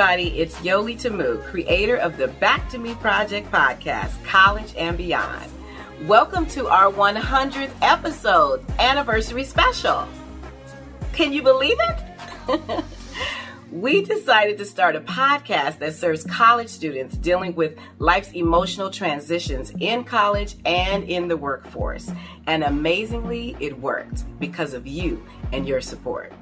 Everybody, it's Yoli Tamu, creator of the Back to Me Project podcast, College and Beyond. Welcome to our 100th episode anniversary special. Can you believe it? we decided to start a podcast that serves college students dealing with life's emotional transitions in college and in the workforce. And amazingly, it worked because of you and your support.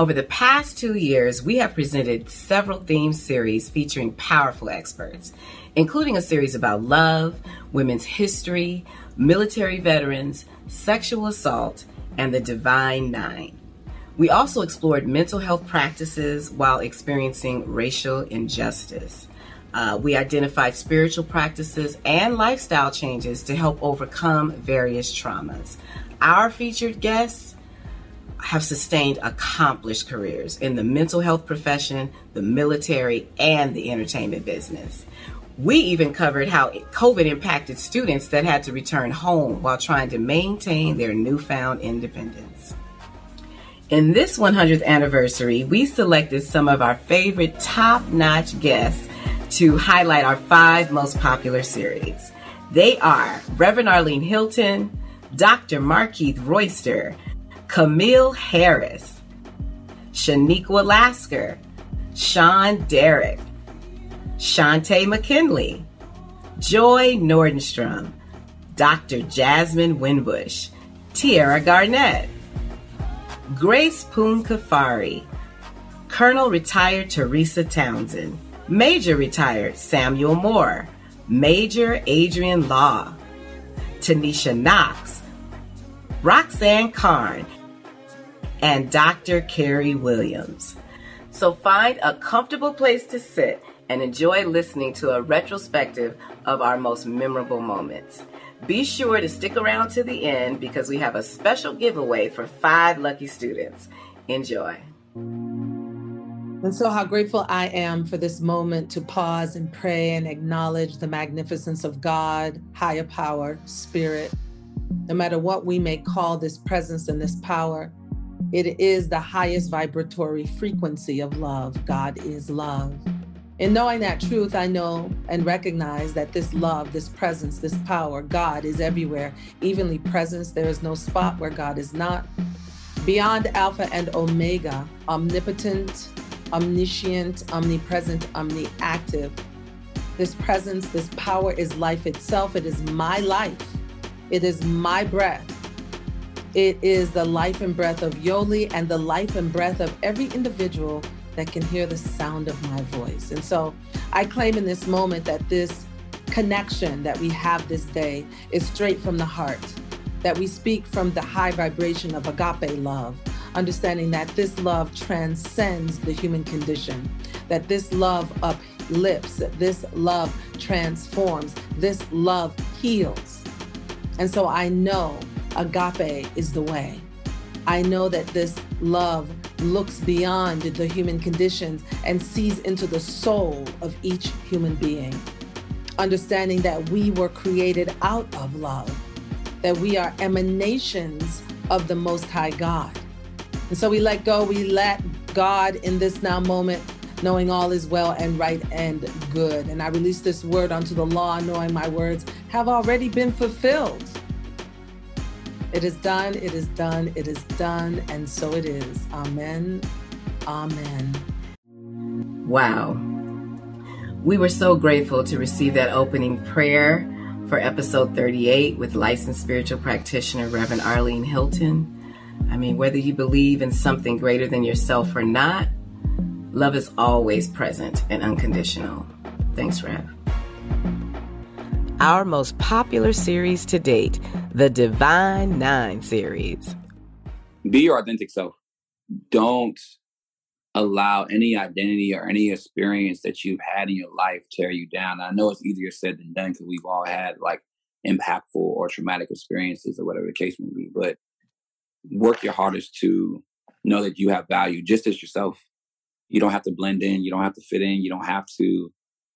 Over the past two years, we have presented several theme series featuring powerful experts, including a series about love, women's history, military veterans, sexual assault, and the Divine Nine. We also explored mental health practices while experiencing racial injustice. Uh, we identified spiritual practices and lifestyle changes to help overcome various traumas. Our featured guests have sustained accomplished careers in the mental health profession, the military, and the entertainment business. We even covered how COVID impacted students that had to return home while trying to maintain their newfound independence. In this 100th anniversary, we selected some of our favorite top notch guests to highlight our five most popular series. They are Reverend Arlene Hilton, Dr. Markeith Royster, Camille Harris, Shaniqua Lasker, Sean Derrick, Shantae McKinley, Joy Nordenstrom, Dr. Jasmine Winbush, Tiara Garnett, Grace Poon Ghaffari, Colonel retired Teresa Townsend, Major retired Samuel Moore, Major Adrian Law, Tanisha Knox, Roxanne Carn, and Dr. Carrie Williams. So find a comfortable place to sit and enjoy listening to a retrospective of our most memorable moments. Be sure to stick around to the end because we have a special giveaway for five lucky students. Enjoy. And so, how grateful I am for this moment to pause and pray and acknowledge the magnificence of God, higher power, spirit. No matter what we may call this presence and this power, it is the highest vibratory frequency of love. God is love. In knowing that truth, I know and recognize that this love, this presence, this power, God is everywhere, evenly present. There is no spot where God is not. Beyond Alpha and Omega, omnipotent, omniscient, omnipresent, omniactive. This presence, this power is life itself. It is my life. It is my breath. It is the life and breath of Yoli and the life and breath of every individual that can hear the sound of my voice. And so I claim in this moment that this connection that we have this day is straight from the heart, that we speak from the high vibration of agape love, understanding that this love transcends the human condition, that this love uplifts, this love transforms, this love heals. And so I know agape is the way. I know that this love looks beyond the human conditions and sees into the soul of each human being. Understanding that we were created out of love, that we are emanations of the Most High God. And so we let go, we let God in this now moment, knowing all is well and right and good. And I release this word unto the law, knowing my words have already been fulfilled. It is done, it is done, it is done, and so it is. Amen. Amen. Wow. We were so grateful to receive that opening prayer for episode 38 with licensed spiritual practitioner Reverend Arlene Hilton. I mean, whether you believe in something greater than yourself or not, love is always present and unconditional. Thanks, Rev our most popular series to date, the Divine Nine series. Be your authentic self. Don't allow any identity or any experience that you've had in your life tear you down. I know it's easier said than done because we've all had like impactful or traumatic experiences or whatever the case may be, but work your hardest to know that you have value just as yourself. You don't have to blend in, you don't have to fit in, you don't have to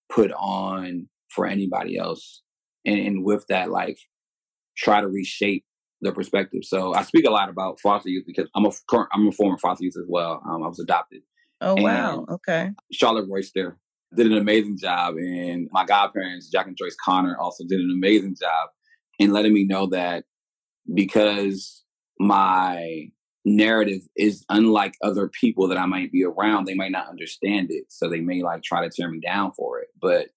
put on for anybody else and, and with that, like try to reshape the perspective. So I speak a lot about foster youth because I'm a current, I'm a former foster youth as well. Um, I was adopted, Oh wow. Okay. Charlotte Royster did an amazing job. And my godparents, Jack and Joyce Connor, also did an amazing job in letting me know that because my narrative is unlike other people that I might be around, they might not understand it. So they may like try to tear me down for it. But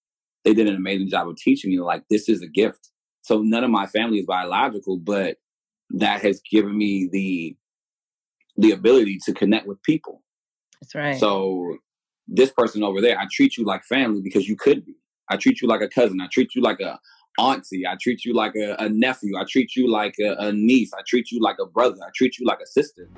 they did an amazing job of teaching me like this is a gift. So none of my family is biological, but that has given me the the ability to connect with people. That's right. So this person over there, I treat you like family because you could be. I treat you like a cousin. I treat you like a auntie. I treat you like a, a nephew. I treat you like a, a, niece. I treat you like a brother. I treat you like a sister.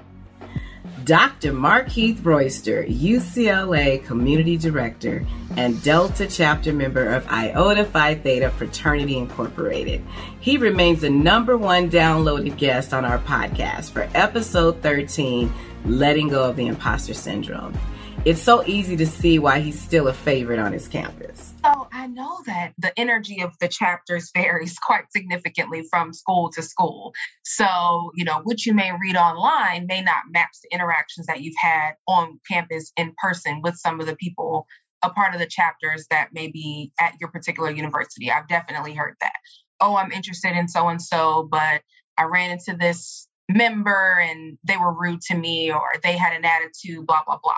Dr. Markeith Royster, UCLA Community Director and Delta Chapter member of Iota Phi Theta Fraternity Incorporated. He remains the number one downloaded guest on our podcast for episode 13, Letting Go of the Imposter Syndrome. It's so easy to see why he's still a favorite on his campus. So I know that the energy of the chapters varies quite significantly from school to school. So, you know, what you may read online may not match the interactions that you've had on campus in person with some of the people a part of the chapters that may be at your particular university. I've definitely heard that. Oh, I'm interested in so and so, but I ran into this member and they were rude to me or they had an attitude, blah, blah, blah.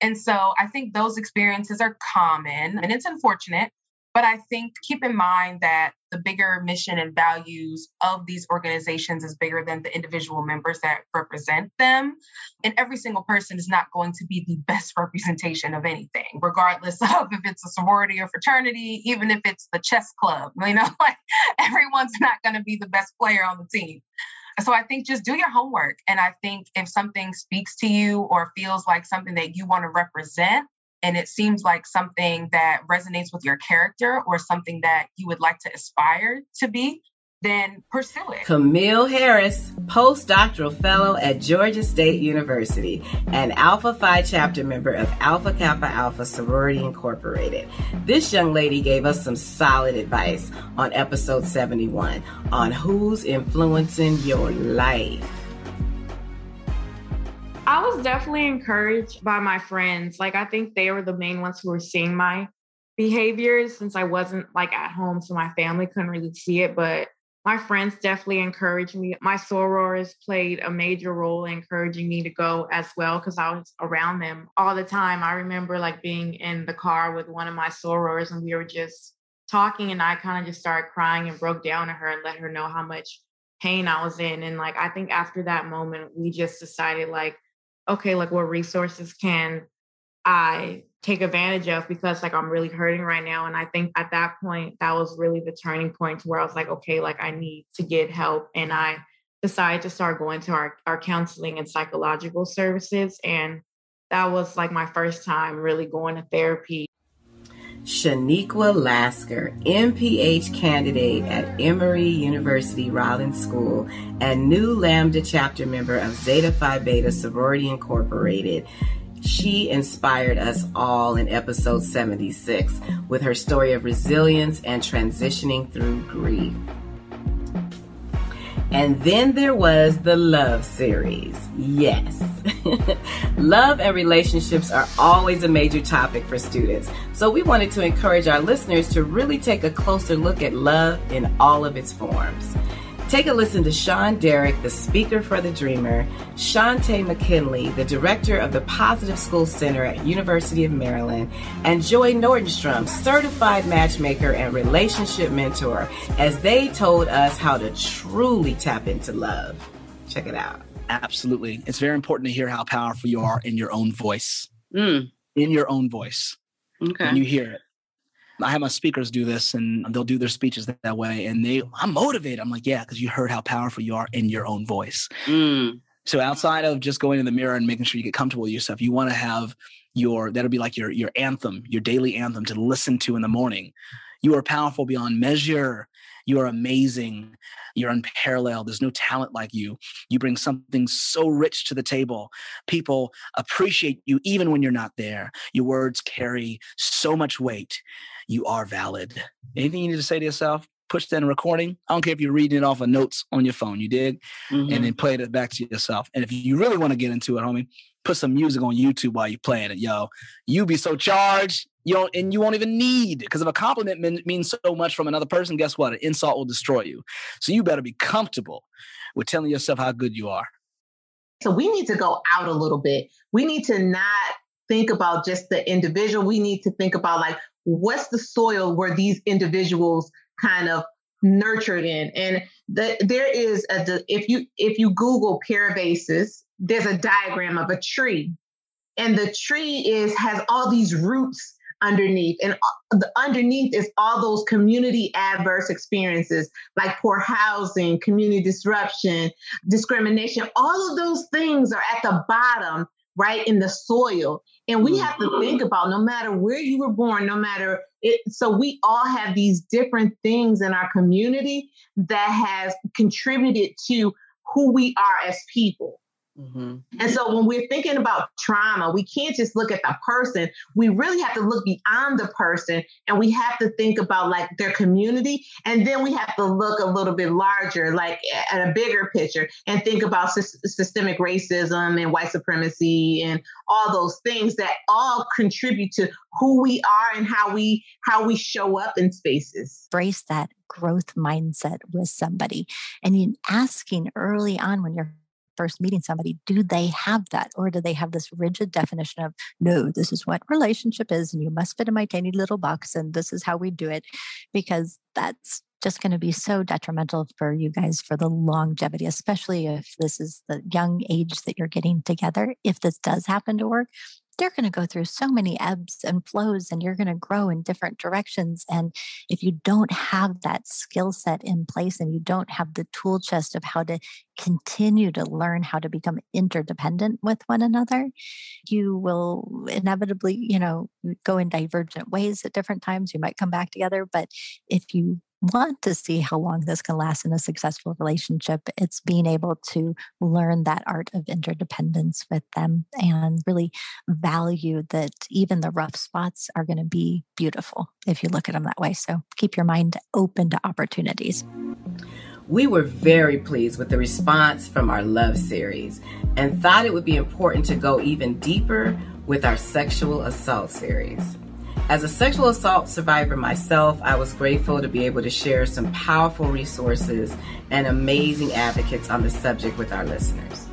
And so I think those experiences are common and it's unfortunate. But I think keep in mind that the bigger mission and values of these organizations is bigger than the individual members that represent them. And every single person is not going to be the best representation of anything, regardless of if it's a sorority or fraternity, even if it's the chess club. You know, like everyone's not going to be the best player on the team. So I think just do your homework. And I think if something speaks to you or feels like something that you want to represent, and it seems like something that resonates with your character or something that you would like to aspire to be, then pursue it. Camille Harris, postdoctoral fellow at Georgia State University and Alpha Phi chapter member of Alpha Kappa Alpha Sorority Incorporated. This young lady gave us some solid advice on episode 71 on who's influencing your life. I was definitely encouraged by my friends. Like, I think they were the main ones who were seeing my behaviors since I wasn't like at home, so my family couldn't really see it. But my friends definitely encouraged me. My sorors played a major role in encouraging me to go as well because I was around them all the time. I remember like being in the car with one of my sorors and we were just talking and I kind of just started crying and broke down to her and let her know how much pain I was in. And like I think after that moment, we just decided like, okay, like what resources can I take advantage of because like I'm really hurting right now. And I think at that point, that was really the turning point to where I was like, okay, like I need to get help. And I decided to start going to our, our counseling and psychological services. And that was like my first time really going to therapy. Shaniqua Lasker, MPH candidate at Emory University Rollins School and Nu Lambda chapter member of Zeta Phi Beta Sorority Incorporated, she inspired us all in episode 76 with her story of resilience and transitioning through grief. And then there was the love series. Yes. love and relationships are always a major topic for students. So we wanted to encourage our listeners to really take a closer look at love in all of its forms. Take a listen to Sean Derrick, the speaker for the Dreamer, Shante McKinley, the director of the Positive School Center at University of Maryland, and Joy Nordstrom, certified matchmaker and relationship mentor, as they told us how to truly tap into love. Check it out. Absolutely. It's very important to hear how powerful you are in your own voice. Mm. In your own voice. Okay. When you hear it. I have my speakers do this and they'll do their speeches that, that way. And they, I'm motivated. I'm like, yeah, because you heard how powerful you are in your own voice. Mm. So outside of just going in the mirror and making sure you get comfortable with yourself, you want to have your, that'll be like your, your anthem, your daily anthem to listen to in the morning. You are powerful beyond measure. You are amazing. You're unparalleled. There's no talent like you. You bring something so rich to the table. People appreciate you even when you're not there. Your words carry so much weight you are valid. Anything you need to say to yourself? push that in recording. I don't care if you're reading it off of notes on your phone, you dig? Mm-hmm. And then play it back to yourself. And if you really want to get into it, homie, put some music on YouTube while you're playing it. Yo, you be so charged. You don't, and you won't even need because if a compliment mean, means so much from another person, guess what? An insult will destroy you. So you better be comfortable with telling yourself how good you are. So we need to go out a little bit. We need to not think about just the individual. We need to think about like what's the soil where these individuals kind of nurtured in? And the, there is a if you if you google pair of ACEs there's a diagram of a tree. And the tree is has all these roots underneath. And uh, the underneath is all those community adverse experiences like poor housing community disruption discrimination. All of those things are at the bottom right in the soil and we have to mm-hmm. think about no matter where you were born no matter it so we all have these different things in our community that has contributed to who we are as people Mm-hmm. And so when we're thinking about trauma, we can't just look at the person. We really have to look beyond the person and we have to think about like their community. And then we have to look a little bit larger, like at a bigger picture and think about sy- systemic racism and white supremacy and all those things that all contribute to who we are and how we how we show up in spaces. Brace that growth mindset with somebody and you asking early on when you're first meeting somebody, do they have that? Or do they have this rigid definition of, no, this is what relationship is, and you must fit in my tiny little box, and this is how we do it? Because that's just going to be so detrimental for you guys for the longevity, especially if this is the young age that you're getting together. If this does happen to work, they're going to go through so many ebbs and flows and you're going to grow in different directions. And if you don't have that skill set in place and you don't have the tool chest of how to continue to learn how to become interdependent with one another, you will inevitably, you know, go in divergent ways at different times. You might come back together. But if you want to see how long this can last in a successful relationship, it's being able to learn that art of interdependence with them and really value that even the rough spots are going to be beautiful if you look at them that way. So keep your mind open to opportunities. We were very pleased with the response from our love series and thought it would be important to go even deeper with our sexual assault series. As a sexual assault survivor myself, I was grateful to be able to share some powerful resources and amazing advocates on the subject with our listeners.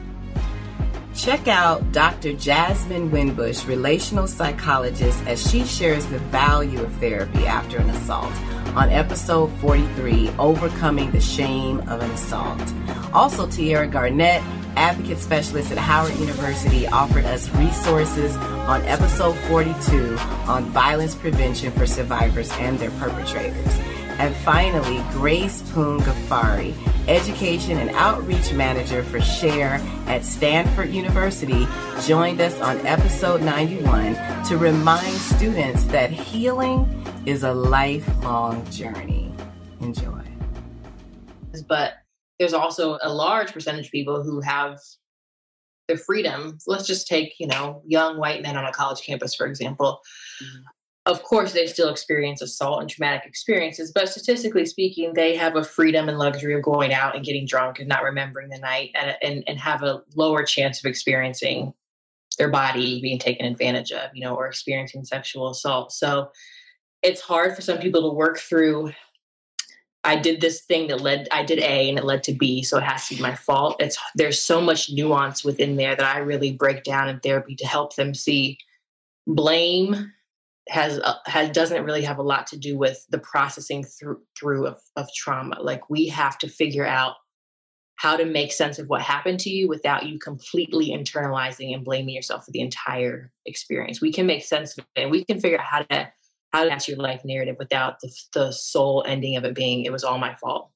Check out Dr. Jasmine Winbush, relational psychologist, as she shares the value of therapy after an assault on episode 43 Overcoming the Shame of an Assault. Also, Tierra Garnett advocate specialist at Howard University, offered us resources on episode 42 on violence prevention for survivors and their perpetrators. And finally, Grace Poon Ghaffari, Education and Outreach Manager for SHARE at Stanford University, joined us on episode 91 to remind students that healing is a lifelong journey. Enjoy. But there's also a large percentage of people who have the freedom. Let's just take, you know, young white men on a college campus, for example. Mm-hmm. Of course, they still experience assault and traumatic experiences, but statistically speaking, they have a freedom and luxury of going out and getting drunk and not remembering the night and, and, and have a lower chance of experiencing their body being taken advantage of, you know, or experiencing sexual assault. So it's hard for some people to work through I did this thing that led I did A and it led to B, so it has to be my fault. It's there's so much nuance within there that I really break down in therapy to help them see blame has uh, has doesn't really have a lot to do with the processing through through of, of trauma. Like we have to figure out how to make sense of what happened to you without you completely internalizing and blaming yourself for the entire experience. We can make sense of it and we can figure out how to how to answer your life narrative without the, the sole ending of it being it was all my fault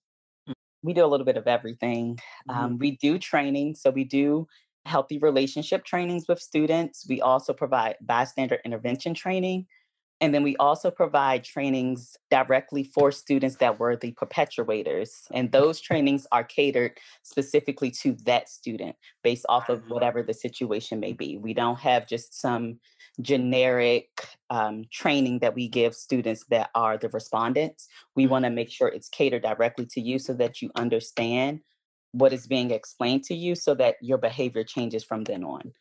mm, we do a little bit of everything mm-hmm. um, we do training so we do healthy relationship trainings with students we also provide bystander intervention training And then we also provide trainings directly for students that were the perpetuators. And those trainings are catered specifically to that student based off of whatever the situation may be. We don't have just some generic um, training that we give students that are the respondents. We want to make sure it's catered directly to you so that you understand what is being explained to you so that your behavior changes from then on.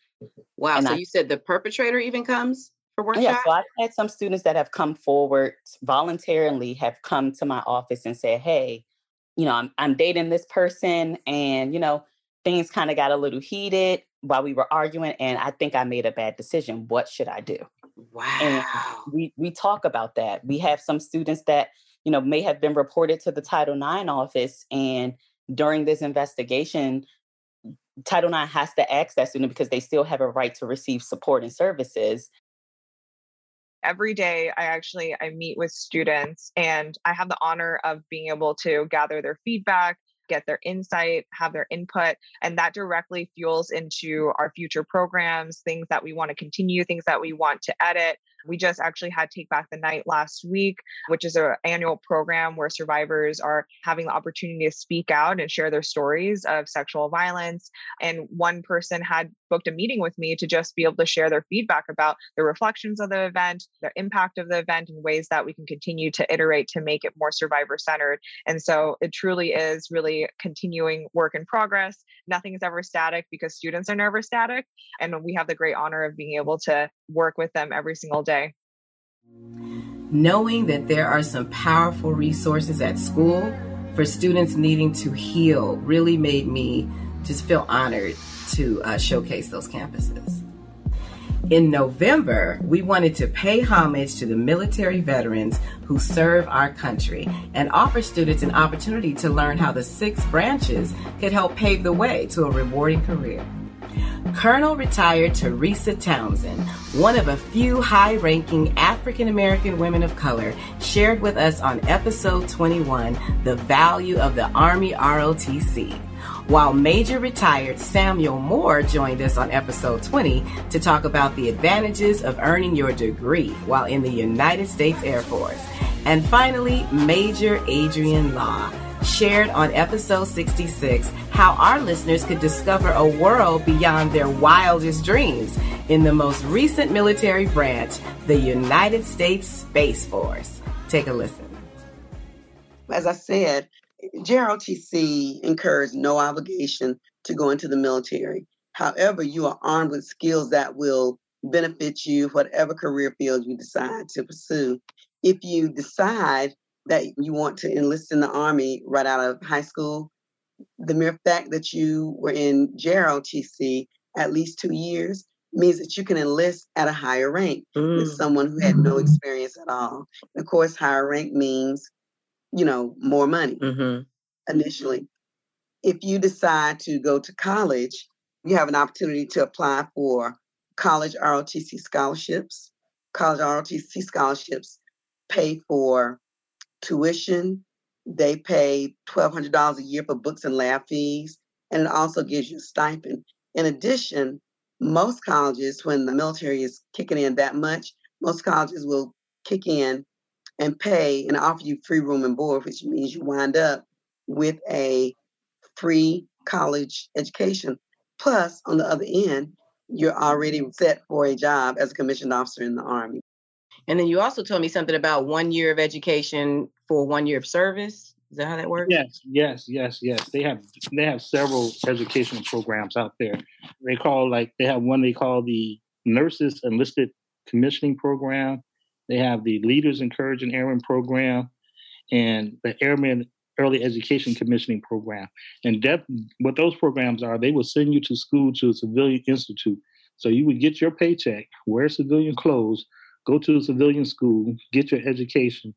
Wow. And so I, you said the perpetrator even comes? for workshop? Yeah, so I've had some students that have come forward voluntarily, have come to my office and said, "Hey, you know, I'm I'm dating this person, and you know, things kind of got a little heated while we were arguing, and I think I made a bad decision. What should I do?" Wow. And we we talk about that. We have some students that you know may have been reported to the Title IX office, and during this investigation, Title IX has to ask that student because they still have a right to receive support and services every day i actually i meet with students and i have the honor of being able to gather their feedback get their insight have their input and that directly fuels into our future programs things that we want to continue things that we want to edit we just actually had Take Back the Night last week, which is an annual program where survivors are having the opportunity to speak out and share their stories of sexual violence. And one person had booked a meeting with me to just be able to share their feedback about the reflections of the event, the impact of the event, and ways that we can continue to iterate to make it more survivor centered. And so it truly is really continuing work in progress. Nothing is ever static because students are never static. And we have the great honor of being able to work with them every single day Knowing that there are some powerful resources at school for students needing to heal really made me just feel honored to uh, showcase those campuses. In November, we wanted to pay homage to the military veterans who serve our country and offer students an opportunity to learn how the six branches could help pave the way to a rewarding career. Colonel retired Teresa Townsend, one of a few high ranking African American women of color, shared with us on episode 21 the value of the Army ROTC. While Major retired Samuel Moore joined us on episode 20 to talk about the advantages of earning your degree while in the United States Air Force. And finally, Major Adrian Law shared on episode 66 how our listeners could discover a world beyond their wildest dreams in the most recent military branch, the United States Space Force. Take a listen. As I said, JROTC incurs no obligation to go into the military. However, you are armed with skills that will benefit you, whatever career field you decide to pursue. If you decide that you want to enlist in the Army right out of high school, the mere fact that you were in JROTC at least two years means that you can enlist at a higher rank mm. than someone who had no mm-hmm. experience at all. And of course, higher rank means, you know, more money mm-hmm. initially. If you decide to go to college, you have an opportunity to apply for college ROTC scholarships. College ROTC scholarships pay for tuition. They pay $1,200 a year for books and lab fees, and it also gives you a stipend. In addition, most colleges, when the military is kicking in that much, most colleges will kick in and pay and offer you free room and board, which means you wind up with a free college education. Plus, on the other end, you're already set for a job as a commissioned officer in the Army. And then you also told me something about one year of education for one year of service. Is that how that works? Yes, yes, yes, yes. They have they have several educational programs out there. They call like they have one they call the Nurses Enlisted Commissioning Program. They have the Leaders Encouraging Airmen Program, and the Airmen Early Education Commissioning Program. And that, what those programs are, they will send you to school to a civilian institute. So you would get your paycheck, wear civilian clothes, go to a civilian school, get your education.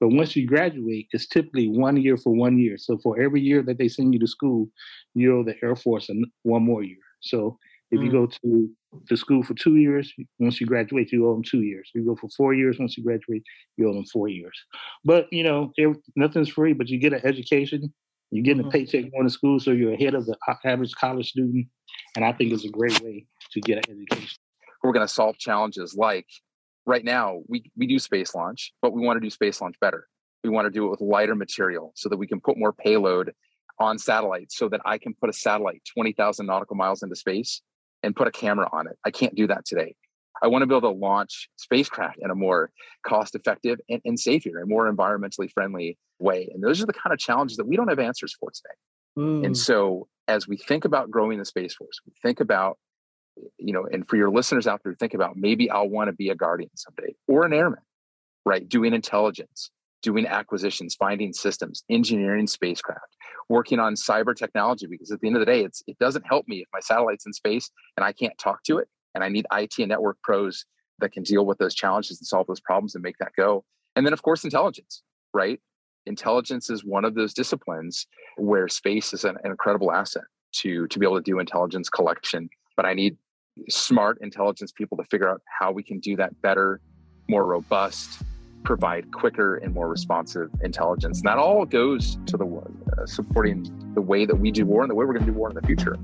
But once you graduate, it's typically one year for one year. So for every year that they send you to school, you owe the Air Force one more year. So if mm. you go to the school for two years, once you graduate, you owe them two years. If you go for four years, once you graduate, you owe them four years. But you know, nothing's free, but you get an education. You're getting mm-hmm. a paycheck going to school, so you're ahead of the average college student. And I think it's a great way to get an education. We're going to solve challenges like right now we, we do space launch, but we want to do space launch better. We want to do it with lighter material so that we can put more payload on satellites so that I can put a satellite 20,000 nautical miles into space and put a camera on it. I can't do that today. I want to be able to launch spacecraft in a more cost effective and, and safer and more environmentally friendly way. And those are the kind of challenges that we don't have answers for today. Mm. And so as we think about growing the Space Force, we think about, you know, and for your listeners out there, think about maybe I'll want to be a guardian someday or an airman, right? Doing intelligence, doing acquisitions, finding systems, engineering spacecraft, working on cyber technology, because at the end of the day, it's it doesn't help me if my satellite's in space and I can't talk to it. And I need IT and network pros that can deal with those challenges and solve those problems and make that go. And then of course intelligence, right? Intelligence is one of those disciplines where space is an, an incredible asset to to be able to do intelligence collection. But I need smart intelligence people to figure out how we can do that better, more robust, provide quicker and more responsive intelligence. And that all goes to the uh, supporting the way that we do war and the way we're going to do war in the future.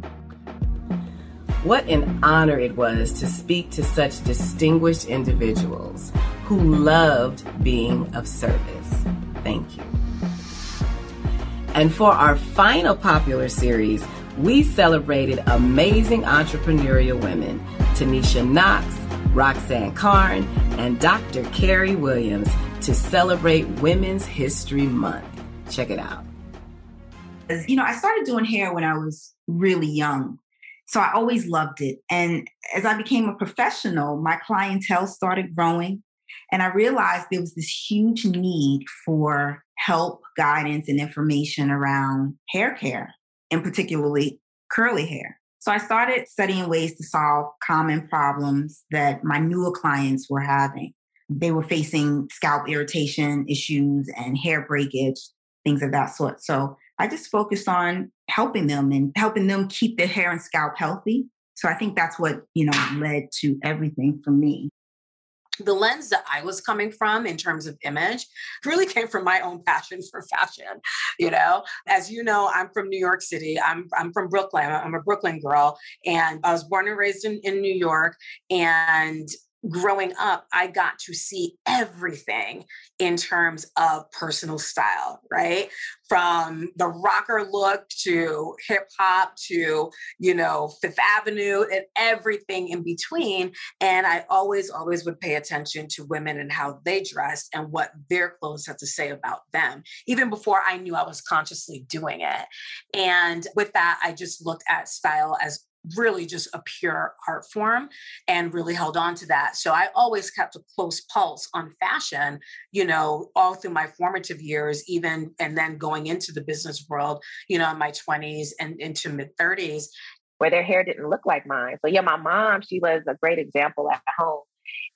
What an honor it was to speak to such distinguished individuals who loved being of service. Thank you. And for our final popular series, we celebrated amazing entrepreneurial women Tanisha Knox, Roxanne Carn, and Dr. Carrie Williams to celebrate Women's History Month. Check it out. You know, I started doing hair when I was really young. So I always loved it. And as I became a professional, my clientele started growing. And I realized there was this huge need for help, guidance, and information around hair care, and particularly curly hair. So I started studying ways to solve common problems that my newer clients were having. They were facing scalp irritation issues and hair breakage, things of that sort. So I just focused on helping them and helping them keep their hair and scalp healthy. So I think that's what, you know, led to everything for me the lens that I was coming from in terms of image really came from my own passion for fashion. You know, as you know, I'm from New York City. I'm I'm from Brooklyn. I'm a Brooklyn girl, and I was born and raised in, in New York. And growing up, I got to see everything in terms of personal style, right? From the rocker look to hip hop to, you know, Fifth Avenue and everything in between. And I always, always would pay attention to women and how they dressed and what their clothes had to say about them, even before I knew I was consciously doing it. And with that, I just looked at style as really just a pure art form and really held on to that. So I always kept a close pulse on fashion, you know, all through my formative years, even and then going into the business world, you know, in my 20s and into mid 30s. Where their hair didn't look like mine. So yeah, my mom, she was a great example at home.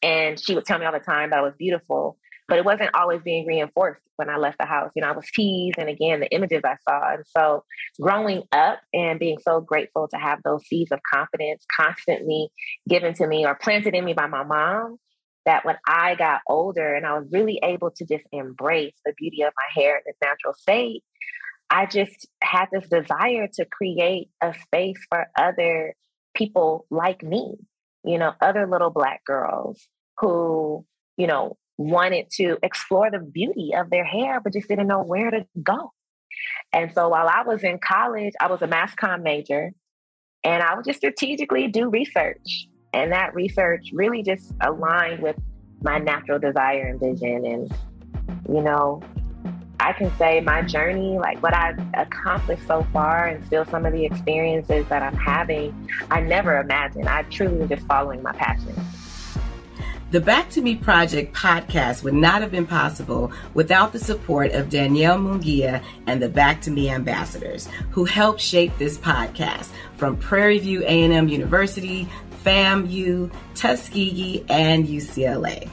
And she would tell me all the time that I was beautiful but it wasn't always being reinforced when I left the house. You know, I was teased, and again, the images I saw. And so, growing up and being so grateful to have those seeds of confidence constantly given to me or planted in me by my mom, that when I got older and I was really able to just embrace the beauty of my hair in its natural state, I just had this desire to create a space for other people like me, you know, other little Black girls who, you know, wanted to explore the beauty of their hair, but just didn't know where to go. And so while I was in college, I was a mass comm major and I would just strategically do research. And that research really just aligned with my natural desire and vision. And, you know, I can say my journey, like what I've accomplished so far, and still some of the experiences that I'm having, I never imagined. I truly was just following my passion. The Back to Me Project podcast would not have been possible without the support of Danielle Mungia and the Back to Me ambassadors who helped shape this podcast from Prairie View A&M University, FAMU, Tuskegee, and UCLA.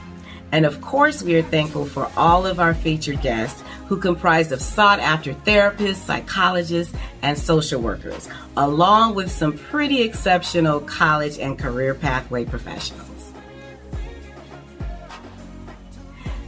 And of course, we are thankful for all of our featured guests who comprise of sought after therapists, psychologists, and social workers, along with some pretty exceptional college and career pathway professionals.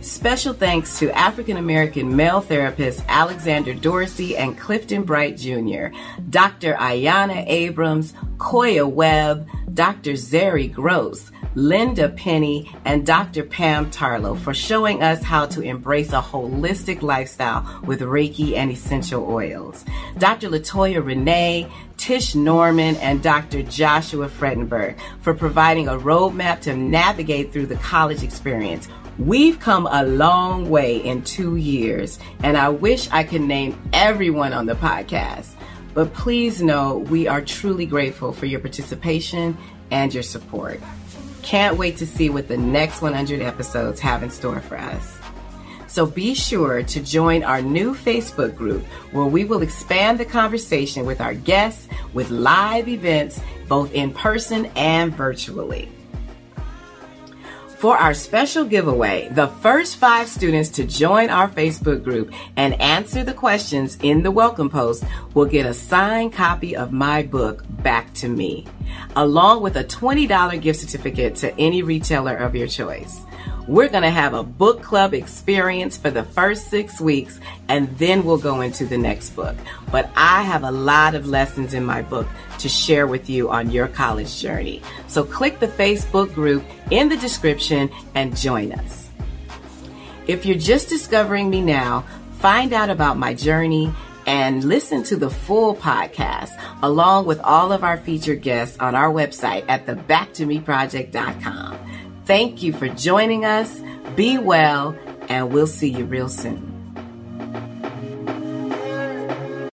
Special thanks to African American male therapists Alexander Dorsey and Clifton Bright Jr., Dr. Ayana Abrams, Koya Webb, Dr. Zeri Gross, Linda Penny, and Dr. Pam Tarlow for showing us how to embrace a holistic lifestyle with Reiki and essential oils. Dr. Latoya Renee, Tish Norman, and Dr. Joshua Fredenberg for providing a roadmap to navigate through the college experience. We've come a long way in two years, and I wish I could name everyone on the podcast. But please know we are truly grateful for your participation and your support. Can't wait to see what the next 100 episodes have in store for us. So be sure to join our new Facebook group where we will expand the conversation with our guests with live events both in person and virtually. For our special giveaway, the first five students to join our Facebook group and answer the questions in the welcome post will get a signed copy of my book, Back to Me, along with a $20 gift certificate to any retailer of your choice. We're going to have a book club experience for the first six weeks, and then we'll go into the next book. But I have a lot of lessons in my book to share with you on your college journey. So click the Facebook group in the description and join us. If you're just discovering me now, find out about my journey and listen to the full podcast along with all of our featured guests on our website at thebacktomeproject.com. Thank you for joining us. Be well, and we'll see you real soon.